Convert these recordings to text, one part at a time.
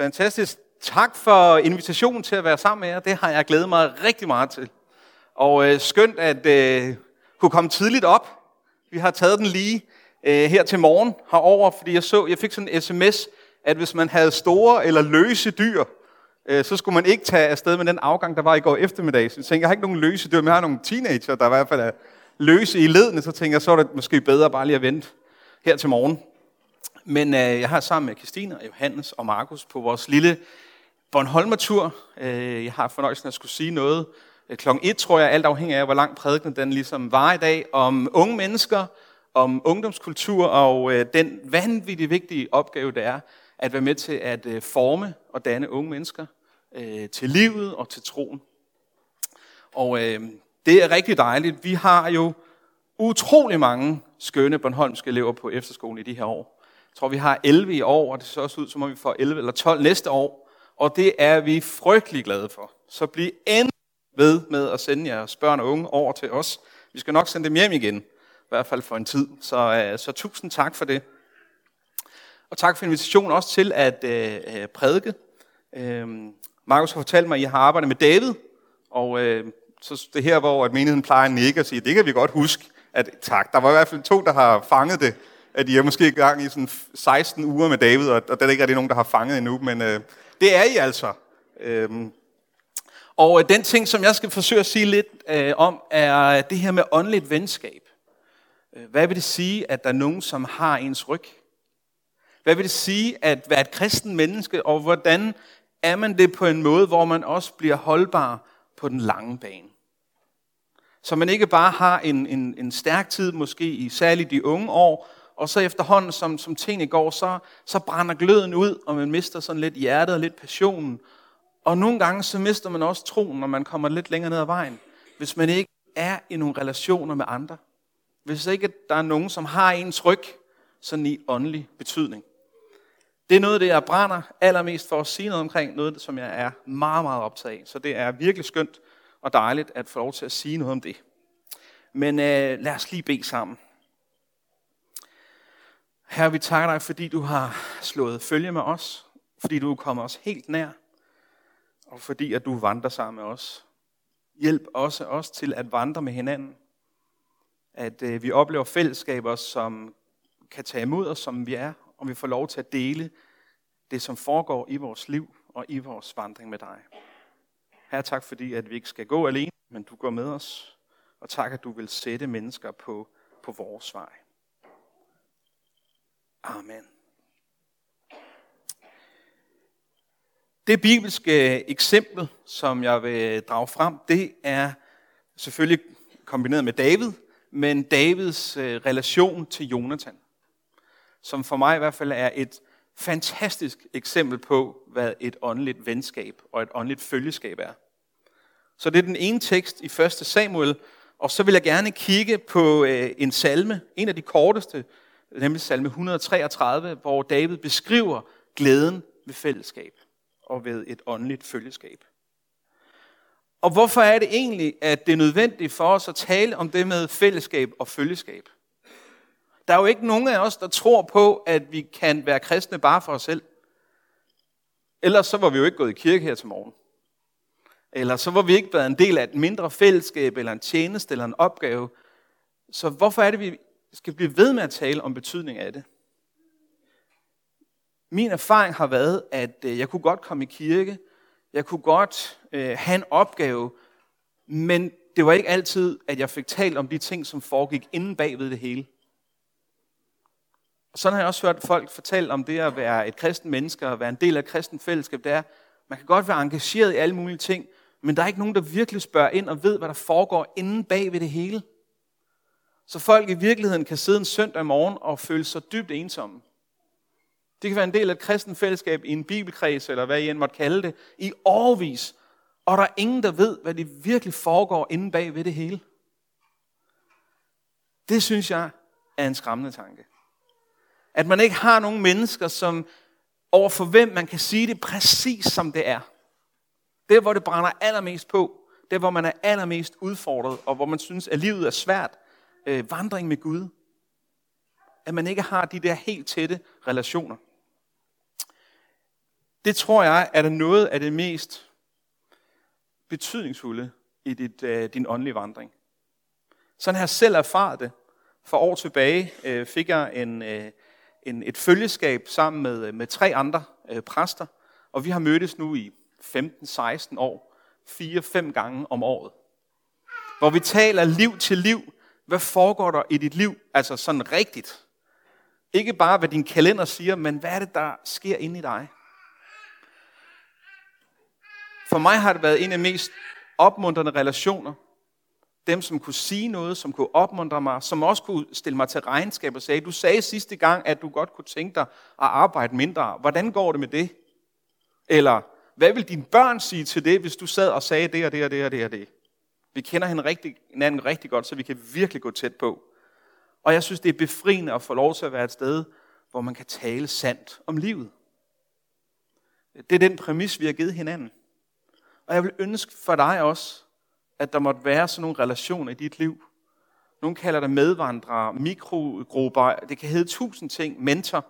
Fantastisk. Tak for invitationen til at være sammen med jer. Det har jeg glædet mig rigtig meget til. Og øh, skønt at øh, kunne komme tidligt op. Vi har taget den lige øh, her til morgen herover, fordi jeg så, jeg fik sådan en sms, at hvis man havde store eller løse dyr, øh, så skulle man ikke tage afsted med den afgang, der var i går eftermiddag. Så jeg tænkte, jeg har ikke nogen løse dyr, men jeg har nogle teenager, der i hvert fald er løse i ledene. Så tænker jeg, så er det måske bedre bare lige at vente her til morgen. Men øh, jeg har sammen med Christine og Johannes og Markus på vores lille Bornholmer-tur. Øh, jeg har fornøjelsen af at skulle sige noget øh, klokken et, tror jeg, alt afhængig af, hvor lang prædiken den ligesom var i dag, om unge mennesker, om ungdomskultur og øh, den vanvittigt vigtige opgave, det er at være med til at øh, forme og danne unge mennesker øh, til livet og til troen. Og øh, det er rigtig dejligt. Vi har jo utrolig mange skønne Bornholmske elever på efterskolen i de her år. Jeg tror, vi har 11 i år, og det ser også ud, som om vi får 11 eller 12 næste år. Og det er vi frygtelig glade for. Så bliv endelig ved med at sende jeres børn og unge over til os. Vi skal nok sende dem hjem igen, i hvert fald for en tid. Så, øh, så tusind tak for det. Og tak for invitationen også til at øh, øh prædike. Øh, Markus har fortalt mig, at I har arbejdet med David, og øh, så det her, hvor at menigheden plejer at nikke og sige, det kan vi godt huske, at tak, der var i hvert fald to, der har fanget det at I er måske i gang i sådan 16 uger med David, og, og der er ikke rigtig nogen, der har fanget endnu, men øh, det er I altså. Øhm, og øh, den ting, som jeg skal forsøge at sige lidt øh, om, er det her med åndeligt venskab. Øh, hvad vil det sige, at der er nogen, som har ens ryg? Hvad vil det sige at være et kristen menneske, og hvordan er man det på en måde, hvor man også bliver holdbar på den lange bane? Så man ikke bare har en, en, en stærk tid, måske i særligt de unge år, og så efterhånden, som, som tingene går, så, så brænder gløden ud, og man mister sådan lidt hjertet og lidt passionen. Og nogle gange, så mister man også troen, når man kommer lidt længere ned ad vejen. Hvis man ikke er i nogle relationer med andre. Hvis ikke der er nogen, som har ens ryg, sådan i åndelig betydning. Det er noget af det, jeg brænder allermest for at sige noget omkring, noget som jeg er meget, meget optaget af. Så det er virkelig skønt og dejligt at få lov til at sige noget om det. Men øh, lad os lige bede sammen. Herre, vi takker dig, fordi du har slået følge med os, fordi du kommer os helt nær, og fordi at du vandrer sammen med os. Hjælp også os til at vandre med hinanden. At øh, vi oplever fællesskaber, som kan tage imod os, som vi er, og vi får lov til at dele det, som foregår i vores liv og i vores vandring med dig. Her tak fordi, at vi ikke skal gå alene, men du går med os. Og tak, at du vil sætte mennesker på, på vores vej. Amen. Det bibelske eksempel, som jeg vil drage frem, det er selvfølgelig kombineret med David, men Davids øh, relation til Jonathan, som for mig i hvert fald er et fantastisk eksempel på, hvad et åndeligt venskab og et åndeligt følgeskab er. Så det er den ene tekst i 1. Samuel, og så vil jeg gerne kigge på øh, en salme, en af de korteste nemlig salme 133, hvor David beskriver glæden ved fællesskab og ved et åndeligt følgeskab. Og hvorfor er det egentlig, at det er nødvendigt for os at tale om det med fællesskab og følgeskab? Der er jo ikke nogen af os, der tror på, at vi kan være kristne bare for os selv. Ellers så var vi jo ikke gået i kirke her til morgen. Eller så var vi ikke været en del af et mindre fællesskab, eller en tjeneste, eller en opgave. Så hvorfor er det, vi skal blive ved med at tale om betydning af det. Min erfaring har været, at øh, jeg kunne godt komme i kirke, jeg kunne godt øh, have en opgave, men det var ikke altid, at jeg fik talt om de ting, som foregik inden bagved det hele. Og sådan har jeg også hørt folk fortælle om det at være et kristen menneske og være en del af et kristen fællesskab. Det er, man kan godt være engageret i alle mulige ting, men der er ikke nogen, der virkelig spørger ind og ved, hvad der foregår inden bag ved det hele. Så folk i virkeligheden kan sidde en søndag morgen og føle sig dybt ensomme. Det kan være en del af et kristen fællesskab i en bibelkreds, eller hvad I end måtte kalde det, i årvis. Og der er ingen, der ved, hvad det virkelig foregår inde bag ved det hele. Det synes jeg er en skræmmende tanke. At man ikke har nogen mennesker, som over for hvem man kan sige det præcis som det er. Det, hvor det brænder allermest på. Det, hvor man er allermest udfordret, og hvor man synes, at livet er svært øh, vandring med Gud. At man ikke har de der helt tætte relationer. Det tror jeg er der noget af det mest betydningsfulde i dit, øh, din åndelige vandring. Sådan har jeg selv erfaret det. For år tilbage øh, fik jeg en, øh, en, et følgeskab sammen med, øh, med tre andre øh, præster, og vi har mødtes nu i 15-16 år, fire-fem gange om året. Hvor vi taler liv til liv. Hvad foregår der i dit liv? Altså sådan rigtigt. Ikke bare, hvad din kalender siger, men hvad er det, der sker inde i dig? For mig har det været en af de mest opmuntrende relationer. Dem, som kunne sige noget, som kunne opmuntre mig, som også kunne stille mig til regnskab og sige, du sagde sidste gang, at du godt kunne tænke dig at arbejde mindre. Hvordan går det med det? Eller, hvad vil dine børn sige til det, hvis du sad og sagde det og det og det og det og det? Vi kender hende rigtig, hinanden rigtig godt, så vi kan virkelig gå tæt på. Og jeg synes, det er befriende at få lov til at være et sted, hvor man kan tale sandt om livet. Det er den præmis, vi har givet hinanden. Og jeg vil ønske for dig også, at der måtte være sådan nogle relationer i dit liv. Nogle kalder det medvandrere, mikrogrupper, det kan hedde tusind ting, mentor,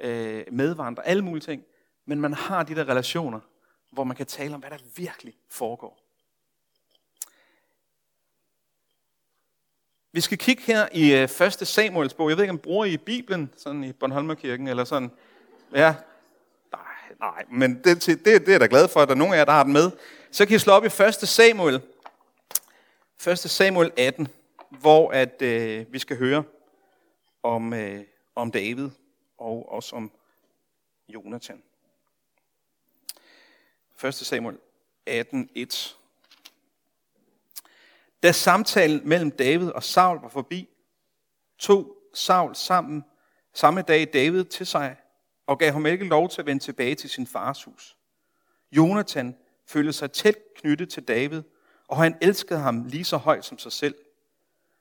øh, medvandrere, alle mulige ting. Men man har de der relationer, hvor man kan tale om, hvad der virkelig foregår. Vi skal kigge her i øh, 1. Samuels bog. Jeg ved ikke, om bruger I Bibelen, sådan i Bornholmerkirken, eller sådan. Ja, nej, nej men det, det, det er jeg da glad for, at der er nogen af jer, der har den med. Så kan I slå op i 1. Samuel, 1. Samuel 18, hvor at, øh, vi skal høre om, øh, om David og også om Jonathan. 1. Samuel 18, 1. Da samtalen mellem David og Saul var forbi, tog Saul sammen samme dag David til sig og gav ham ikke lov til at vende tilbage til sin fars hus. Jonathan følte sig tæt knyttet til David, og han elskede ham lige så højt som sig selv.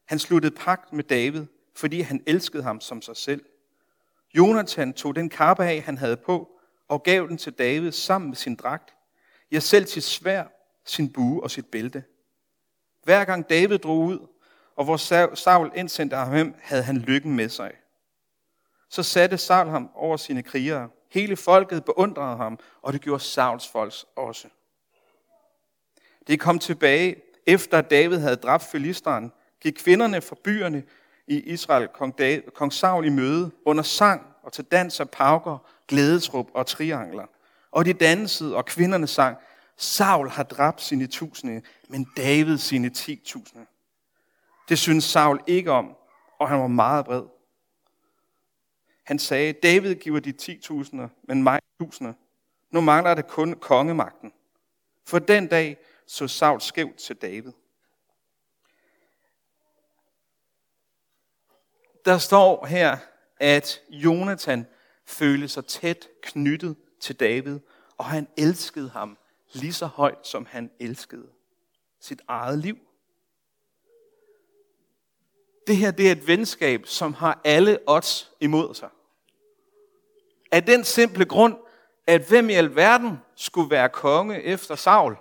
Han sluttede pagt med David, fordi han elskede ham som sig selv. Jonathan tog den kappe af, han havde på, og gav den til David sammen med sin dragt. Ja, selv sit svær, sin bue og sit bælte. Hver gang David drog ud, og hvor Saul indsendte ham hjem, havde han lykken med sig. Så satte Saul ham over sine krigere. Hele folket beundrede ham, og det gjorde Sauls folk også. Det kom tilbage, efter at David havde dræbt filisteren, gik kvinderne fra byerne i Israel kong, David, kong Saul i møde under sang og til dans af pauker, glædesrup og triangler. Og de dansede, og kvinderne sang, Saul har dræbt sine tusinde, men David sine ti tusinde. Det synes Saul ikke om, og han var meget vred. Han sagde, David giver de ti tusinde, men mig tusinde. Nu mangler det kun kongemagten. For den dag så Saul skævt til David. Der står her, at Jonathan følte sig tæt knyttet til David, og han elskede ham lige så højt, som han elskede sit eget liv. Det her det er et venskab, som har alle odds imod sig. Af den simple grund, at hvem i alverden skulle være konge efter Saul?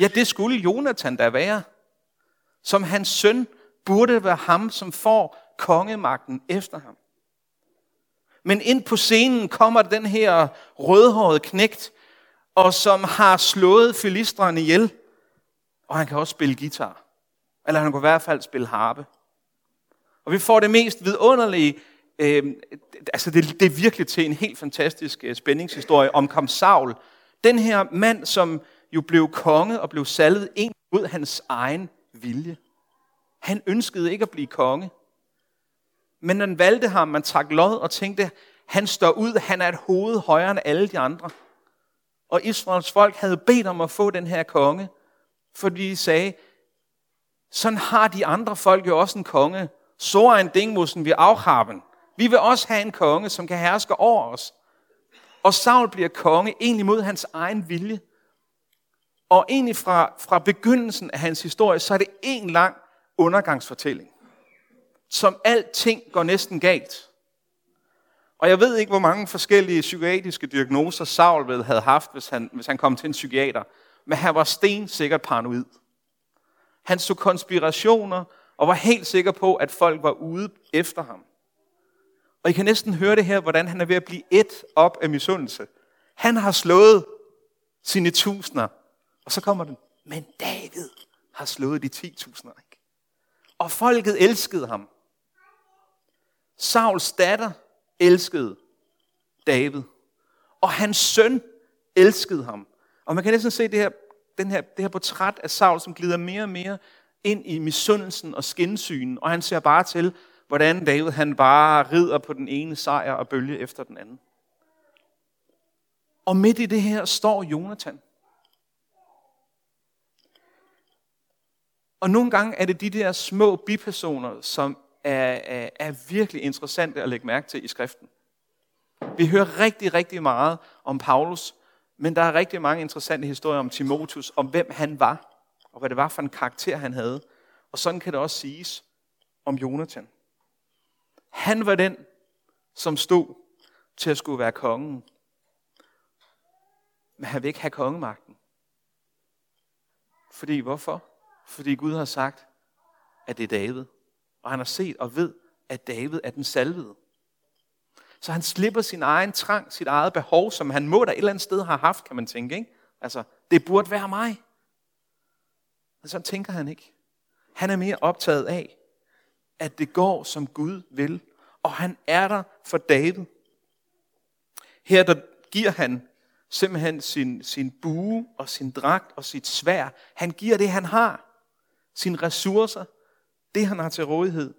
Ja, det skulle Jonathan da være. Som hans søn burde være ham, som får kongemagten efter ham. Men ind på scenen kommer den her rødhårede knægt, og som har slået filistrene ihjel. Og han kan også spille guitar. Eller han kan i hvert fald spille harpe. Og vi får det mest vidunderlige, øh, altså det, det er virkelig til en helt fantastisk øh, spændingshistorie om kom Saul. Den her mand, som jo blev konge og blev salvet ind mod hans egen vilje. Han ønskede ikke at blive konge. Men man valgte ham, man trak lod og tænkte, han står ud, han er et hoved højere end alle de andre. Og Israels folk havde bedt om at få den her konge, fordi de sagde, sådan har de andre folk jo også en konge. Så er en dingmussen vi afhaben. Vi vil også have en konge, som kan herske over os. Og Saul bliver konge egentlig mod hans egen vilje. Og egentlig fra, fra begyndelsen af hans historie, så er det en lang undergangsfortælling. Som alting går næsten galt. Og jeg ved ikke, hvor mange forskellige psykiatriske diagnoser Saul ved havde haft, hvis han, hvis han kom til en psykiater. Men han var stensikkert paranoid. Han så konspirationer og var helt sikker på, at folk var ude efter ham. Og I kan næsten høre det her, hvordan han er ved at blive et op af misundelse. Han har slået sine tusinder. Og så kommer den, men David har slået de ti tusinder. Ikke? Og folket elskede ham. Sauls datter elskede David. Og hans søn elskede ham. Og man kan næsten se det her, den her, det her portræt af Saul, som glider mere og mere ind i misundelsen og skinsynen, og han ser bare til, hvordan David han bare rider på den ene sejr og bølge efter den anden. Og midt i det her står Jonathan. Og nogle gange er det de der små bipersoner, som er, er, er virkelig interessante at lægge mærke til i skriften. Vi hører rigtig, rigtig meget om Paulus, men der er rigtig mange interessante historier om Timotheus, om hvem han var, og hvad det var for en karakter, han havde. Og sådan kan det også siges om Jonathan. Han var den, som stod til at skulle være kongen. Men han vil ikke have kongemagten. Fordi hvorfor? Fordi Gud har sagt, at det er David. Og han har set og ved, at David er den salvede. Så han slipper sin egen trang, sit eget behov, som han må da et eller andet sted har haft, kan man tænke. Ikke? Altså, det burde være mig. Men sådan tænker han ikke. Han er mere optaget af, at det går, som Gud vil. Og han er der for David. Her der giver han simpelthen sin, sin bue og sin dragt og sit svær. Han giver det, han har. Sine ressourcer, det han har til rådighed,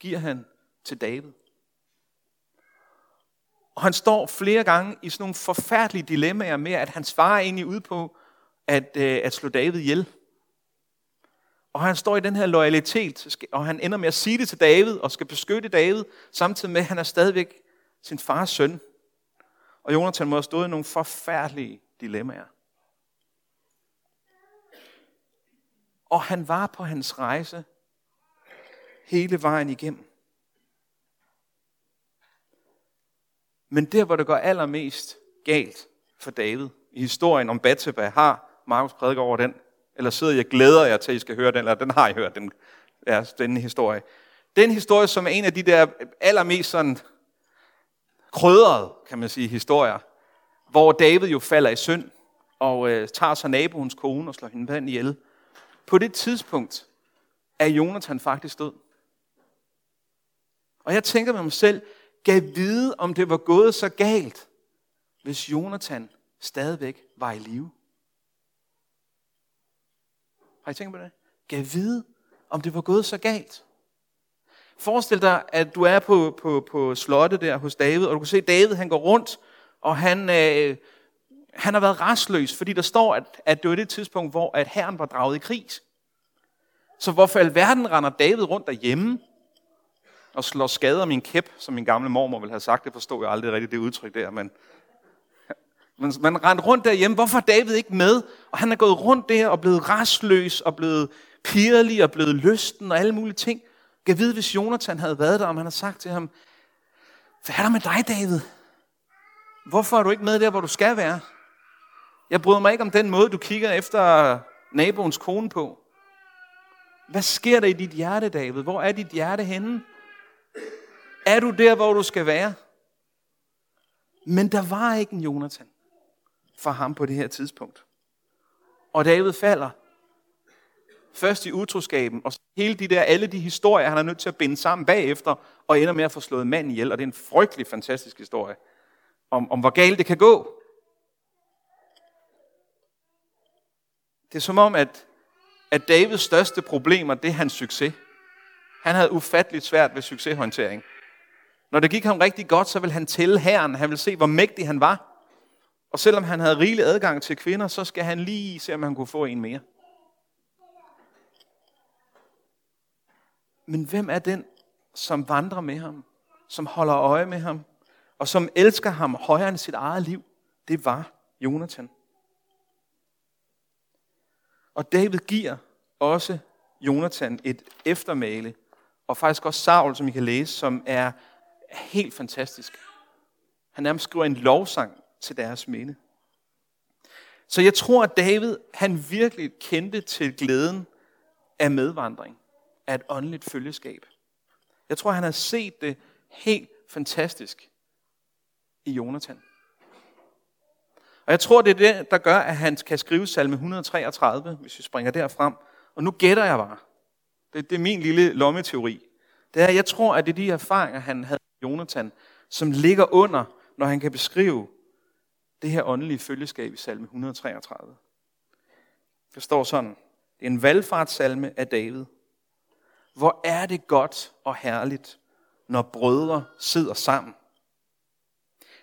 giver han til David. Og han står flere gange i sådan nogle forfærdelige dilemmaer med, at hans far egentlig ud på at, øh, at slå David ihjel. Og han står i den her loyalitet, og han ender med at sige det til David, og skal beskytte David, samtidig med, at han er stadigvæk sin fars søn. Og Jonathan må have stået i nogle forfærdelige dilemmaer. Og han var på hans rejse hele vejen igennem. Men der, hvor det går allermest galt for David, i historien om Bathsheba, har Markus prædiket over den, eller sidder jeg glæder jer til, at I skal høre den, eller den har I hørt, den, ja, den historie. Den historie, som er en af de der allermest sådan krydrede, kan man sige, historier, hvor David jo falder i synd, og øh, tager sig naboens kone og slår hende vand ihjel. På det tidspunkt er Jonathan faktisk død. Og jeg tænker med mig selv, gav vide, om det var gået så galt, hvis Jonathan stadigvæk var i live. Har I tænkt på det? Gav vide, om det var gået så galt. Forestil dig, at du er på, på, på slottet der hos David, og du kan se, at David han går rundt, og han, øh, han har været restløs, fordi der står, at, at det var det tidspunkt, hvor at herren var draget i krig. Så hvorfor alverden render David rundt derhjemme og slår skader min kæp, som min gamle mormor ville have sagt. Det forstod jeg aldrig rigtigt, det udtryk der, men man, man rendte rundt derhjemme. Hvorfor er David ikke med? Og han er gået rundt der og blevet rastløs og blevet pirlig og blevet lysten og alle mulige ting. Jeg vide, hvis Jonathan havde været der, om han havde sagt til ham, hvad er der med dig, David? Hvorfor er du ikke med der, hvor du skal være? Jeg bryder mig ikke om den måde, du kigger efter naboens kone på. Hvad sker der i dit hjerte, David? Hvor er dit hjerte henne? Er du der, hvor du skal være? Men der var ikke en Jonathan for ham på det her tidspunkt. Og David falder først i utroskaben, og hele de der, alle de historier, han er nødt til at binde sammen bagefter, og ender med at få slået manden ihjel. Og det er en frygtelig fantastisk historie om, om hvor galt det kan gå. Det er som om, at, at Davids største problemer, det er hans succes. Han havde ufatteligt svært ved succeshåndtering. Når det gik ham rigtig godt, så ville han tælle herren. Han ville se, hvor mægtig han var. Og selvom han havde rigelig adgang til kvinder, så skal han lige se, om han kunne få en mere. Men hvem er den, som vandrer med ham, som holder øje med ham, og som elsker ham højere end sit eget liv? Det var Jonathan. Og David giver også Jonathan et eftermæle, og faktisk også Saul, som I kan læse, som er helt fantastisk. Han nærmest skriver en lovsang til deres minde. Så jeg tror, at David, han virkelig kendte til glæden af medvandring, af et åndeligt følgeskab. Jeg tror, han har set det helt fantastisk i Jonathan. Og jeg tror, det er det, der gør, at han kan skrive salme 133, hvis vi springer derfrem. Og nu gætter jeg bare. Det, det er min lille lommeteori. Det er, jeg tror, at det er de erfaringer, han havde med Jonathan, som ligger under, når han kan beskrive det her åndelige følgeskab i salme 133. Det står sådan. Det er en valgfartssalme af David. Hvor er det godt og herligt, når brødre sidder sammen.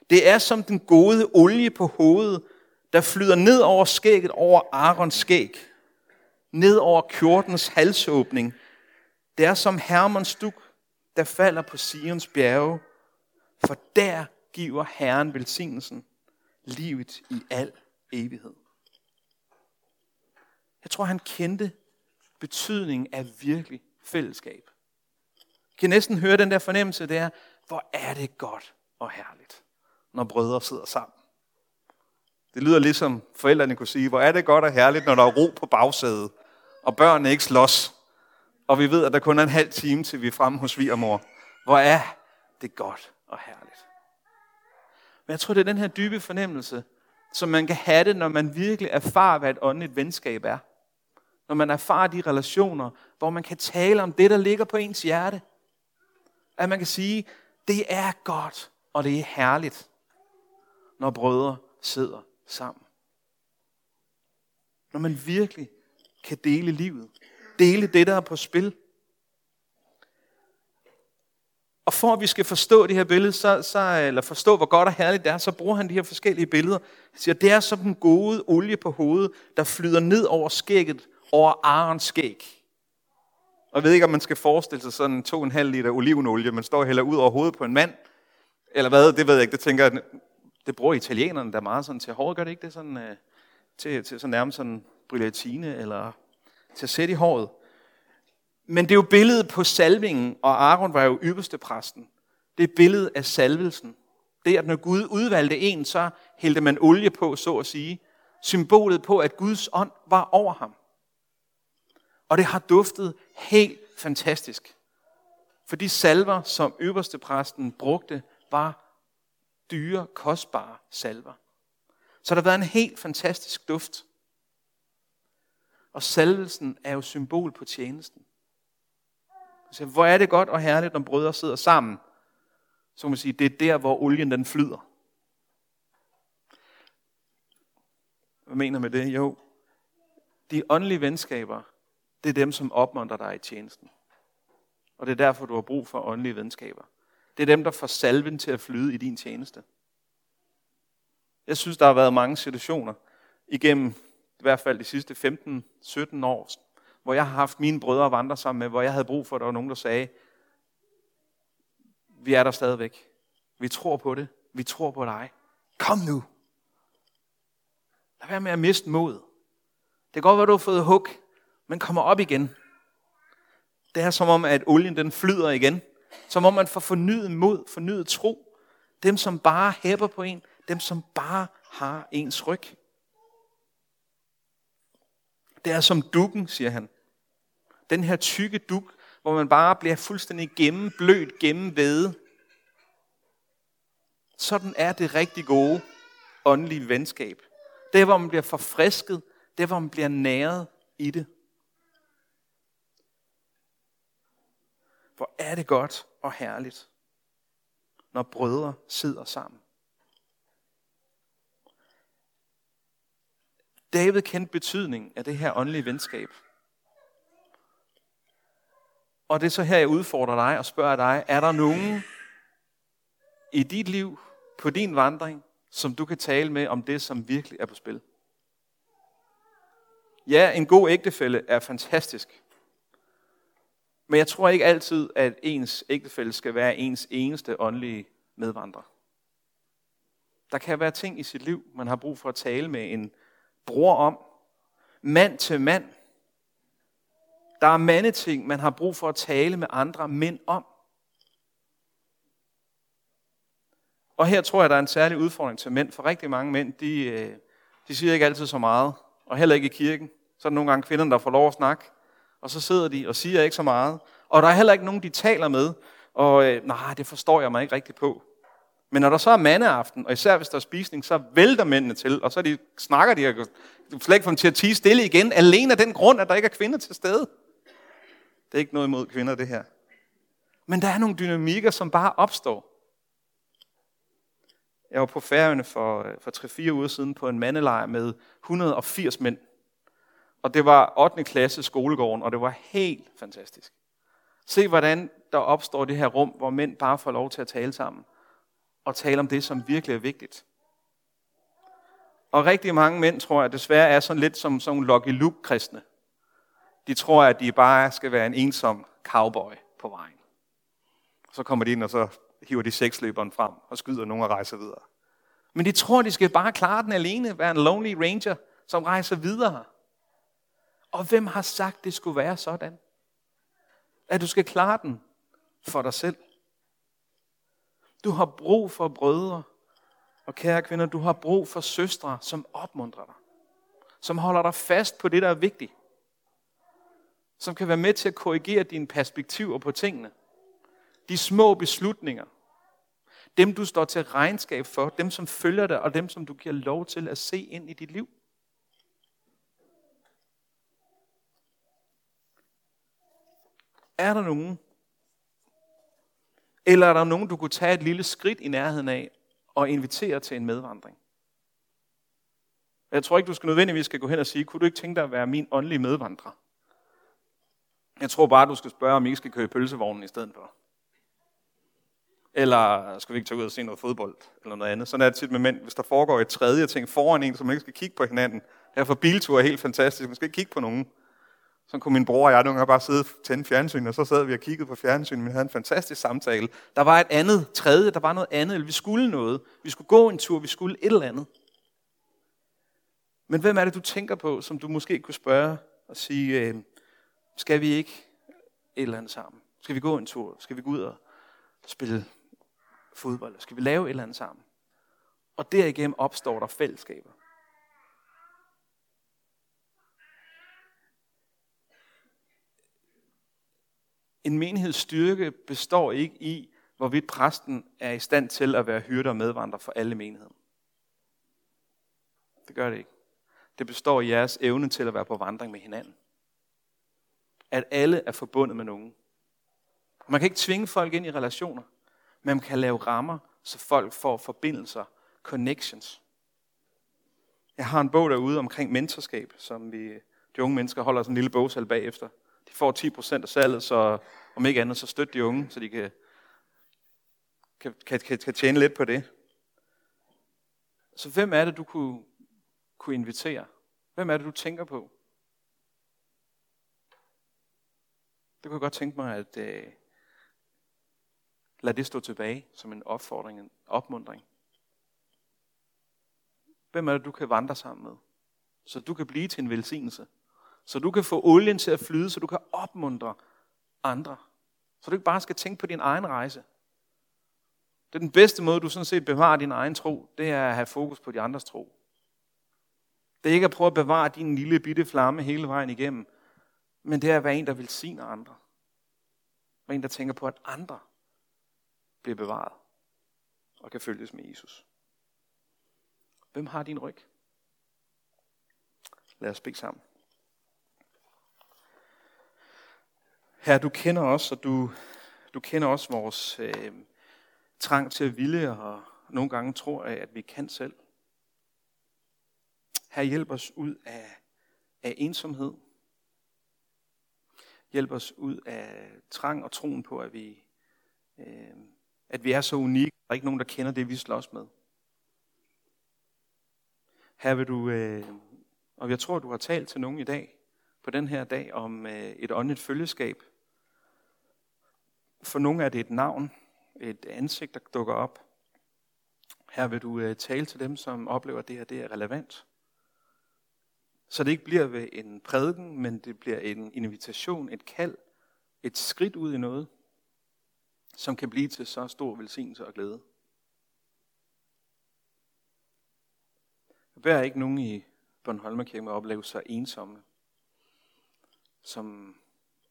Det er som den gode olie på hovedet, der flyder ned over skægget over Arons skæg, ned over kjortens halsåbning. Det er som Hermons duk, der falder på Sions bjerge, for der giver Herren velsignelsen, livet i al evighed. Jeg tror, han kendte betydningen af virkelig fællesskab. Jeg kan næsten høre den der fornemmelse der, hvor er det godt og herligt, når brødre sidder sammen. Det lyder ligesom forældrene kunne sige, hvor er det godt og herligt, når der er ro på bagsædet, og børnene ikke slås, og vi ved, at der kun er en halv time, til vi er fremme hos svigermor. Hvor er det godt og herligt. Men jeg tror, det er den her dybe fornemmelse, som man kan have det, når man virkelig erfarer, hvad et åndeligt venskab er. Når man erfarer de relationer, hvor man kan tale om det, der ligger på ens hjerte. At man kan sige, det er godt, og det er herligt, når brødre sidder sammen. Når man virkelig kan dele livet. Dele det, der er på spil. Og for at vi skal forstå det her billede, så, så, eller forstå, hvor godt og herligt det er, så bruger han de her forskellige billeder. Han siger, det er som den gode olie på hovedet, der flyder ned over skægget, over Arons skæg. Og jeg ved ikke, om man skal forestille sig sådan 2,5 liter olivenolie, man står heller ud over hovedet på en mand. Eller hvad, det ved jeg ikke. Det tænker jeg, det bruger italienerne der meget sådan til hår, Gør det ikke det sådan, øh, til, til sådan nærmest sådan brillatine, eller til at sætte i håret? Men det er jo billedet på salvingen, og Aaron var jo ypperste præsten. Det er billedet af salvelsen. Det er, at når Gud udvalgte en, så hældte man olie på, så at sige. Symbolet på, at Guds ånd var over ham. Og det har duftet helt fantastisk. For de salver, som øverste præsten brugte, var dyre, kostbare salver. Så der har været en helt fantastisk duft. Og salvelsen er jo symbol på tjenesten. Så hvor er det godt og herligt, når brødre sidder sammen. Så kan man sige, det er der, hvor olien den flyder. Hvad mener med det? Jo, de åndelige venskaber, det er dem, som opmuntrer dig i tjenesten. Og det er derfor, du har brug for åndelige venskaber. Det er dem, der får salven til at flyde i din tjeneste. Jeg synes, der har været mange situationer igennem i hvert fald de sidste 15-17 år, hvor jeg har haft mine brødre at vandre sammen med, hvor jeg havde brug for, at der var nogen, der sagde, vi er der stadigvæk. Vi tror på det. Vi tror på dig. Kom nu. Lad være med at miste mod. Det kan godt være, du har fået hug, men kommer op igen. Det er som om, at olien den flyder igen. Som om man får fornyet mod, fornyet tro. Dem, som bare hæpper på en. Dem, som bare har ens ryg. Det er som dukken, siger han. Den her tykke duk, hvor man bare bliver fuldstændig gennemblødt, gennemvæde. Sådan er det rigtig gode åndelige venskab. Det er, hvor man bliver forfrisket. Det er, hvor man bliver næret i det. Hvor er det godt og herligt, når brødre sidder sammen. David kendte betydningen af det her åndelige venskab. Og det er så her, jeg udfordrer dig og spørger dig, er der nogen i dit liv, på din vandring, som du kan tale med om det, som virkelig er på spil? Ja, en god ægtefælle er fantastisk. Men jeg tror ikke altid, at ens ægtefælle skal være ens eneste åndelige medvandrer. Der kan være ting i sit liv, man har brug for at tale med en bror om. Mand til mand. Der er mandeting, man har brug for at tale med andre mænd om. Og her tror jeg, der er en særlig udfordring til mænd, for rigtig mange mænd, de, øh, de siger ikke altid så meget, og heller ikke i kirken. Så er der nogle gange kvinderne, der får lov at snakke, og så sidder de og siger ikke så meget. Og der er heller ikke nogen, de taler med, og øh, nej, det forstår jeg mig ikke rigtig på. Men når der så er mandeaften, og især hvis der er spisning, så vælter mændene til, og så de, snakker de, og du slet ikke få dem til at tige stille igen, alene af den grund, at der ikke er kvinder til stede. Det er ikke noget imod kvinder, det her. Men der er nogle dynamikker, som bare opstår. Jeg var på Færøerne for, for 3-4 uger siden på en mandelejr med 180 mænd. Og det var 8. klasse skolegården, og det var helt fantastisk. Se, hvordan der opstår det her rum, hvor mænd bare får lov til at tale sammen. Og tale om det, som virkelig er vigtigt. Og rigtig mange mænd, tror jeg, desværre er sådan lidt som sådan Lucky Luke-kristne. De tror, at de bare skal være en ensom cowboy på vejen. Så kommer de ind, og så hiver de seksløberen frem og skyder nogen og rejser videre. Men de tror, de skal bare klare den alene, være en lonely ranger, som rejser videre. Og hvem har sagt, det skulle være sådan? At du skal klare den for dig selv. Du har brug for brødre, og kære kvinder, du har brug for søstre, som opmuntrer dig. Som holder dig fast på det, der er vigtigt. Som kan være med til at korrigere dine perspektiver på tingene. De små beslutninger. Dem, du står til regnskab for. Dem, som følger dig, og dem, som du giver lov til at se ind i dit liv. Er der nogen? Eller er der nogen, du kunne tage et lille skridt i nærheden af og invitere til en medvandring? Jeg tror ikke, du skal nødvendigvis skal gå hen og sige, kunne du ikke tænke dig at være min åndelige medvandrer? Jeg tror bare, du skal spørge, om I ikke skal køre i pølsevognen i stedet for. Eller skal vi ikke tage ud og se noget fodbold, eller noget andet. Sådan er det tit med mænd, hvis der foregår et tredje ting foran en, så man ikke skal kigge på hinanden. Derfor biltur er helt fantastisk, man skal ikke kigge på nogen. Så kunne min bror og jeg nogle gange bare sidde og tænde fjernsynet, og så sad vi og kiggede på fjernsynet, men vi havde en fantastisk samtale. Der var et andet, tredje, der var noget andet, eller vi skulle noget. Vi skulle gå en tur, vi skulle et eller andet. Men hvem er det, du tænker på, som du måske kunne spørge og sige, øh, skal vi ikke et eller andet sammen? Skal vi gå en tur? Skal vi gå ud og spille fodbold? Skal vi lave et eller andet sammen? Og derigennem opstår der fællesskaber. En menighedsstyrke består ikke i, hvorvidt præsten er i stand til at være hyrde og medvandrer for alle menigheden. Det gør det ikke. Det består i jeres evne til at være på vandring med hinanden. At alle er forbundet med nogen. Man kan ikke tvinge folk ind i relationer, men man kan lave rammer, så folk får forbindelser, connections. Jeg har en bog derude omkring mentorskab, som vi, de unge mennesker holder sådan en lille bogsal bagefter. De får 10% af salget, så om ikke andet, så støt de unge, så de kan, kan, kan, kan, kan tjene lidt på det. Så hvem er det, du kunne, kunne invitere? Hvem er det, du tænker på? Det kunne jeg godt tænke mig, at øh, lade det stå tilbage som en opfordring, en opmundring. Hvem er det, du kan vandre sammen med? Så du kan blive til en velsignelse. Så du kan få olien til at flyde, så du kan opmuntre andre. Så du ikke bare skal tænke på din egen rejse. Det er den bedste måde, du sådan set bevarer din egen tro, det er at have fokus på de andres tro. Det er ikke at prøve at bevare din lille bitte flamme hele vejen igennem, men det er at være en, der vil andre. Være en, der tænker på, at andre bliver bevaret og kan følges med Jesus. Hvem har din ryg? Lad os bede sammen. Her, du kender os, og du, du kender også vores øh, trang til at ville, og nogle gange tror jeg, at vi kan selv. Her hjælp os ud af, af ensomhed. Hjælp os ud af trang og troen på, at vi, øh, at vi er så unikke. Der er ikke nogen, der kender det, vi slås med. Her vil du, øh, og jeg tror, du har talt til nogen i dag, på den her dag, om øh, et åndeligt følgeskab. For nogle er det et navn, et ansigt, der dukker op. Her vil du øh, tale til dem, som oplever, at det her det er relevant. Så det ikke bliver ved en prædiken, men det bliver en invitation, et kald, et skridt ud i noget, som kan blive til så stor velsignelse og glæde. Jeg ikke nogen i Bornholmerkirken at opleve sig ensomme, som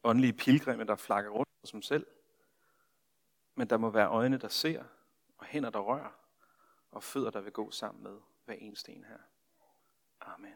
åndelige pilgrimme, der flakker rundt som selv men der må være øjne, der ser, og hænder, der rører, og fødder, der vil gå sammen med hver eneste en her. Amen.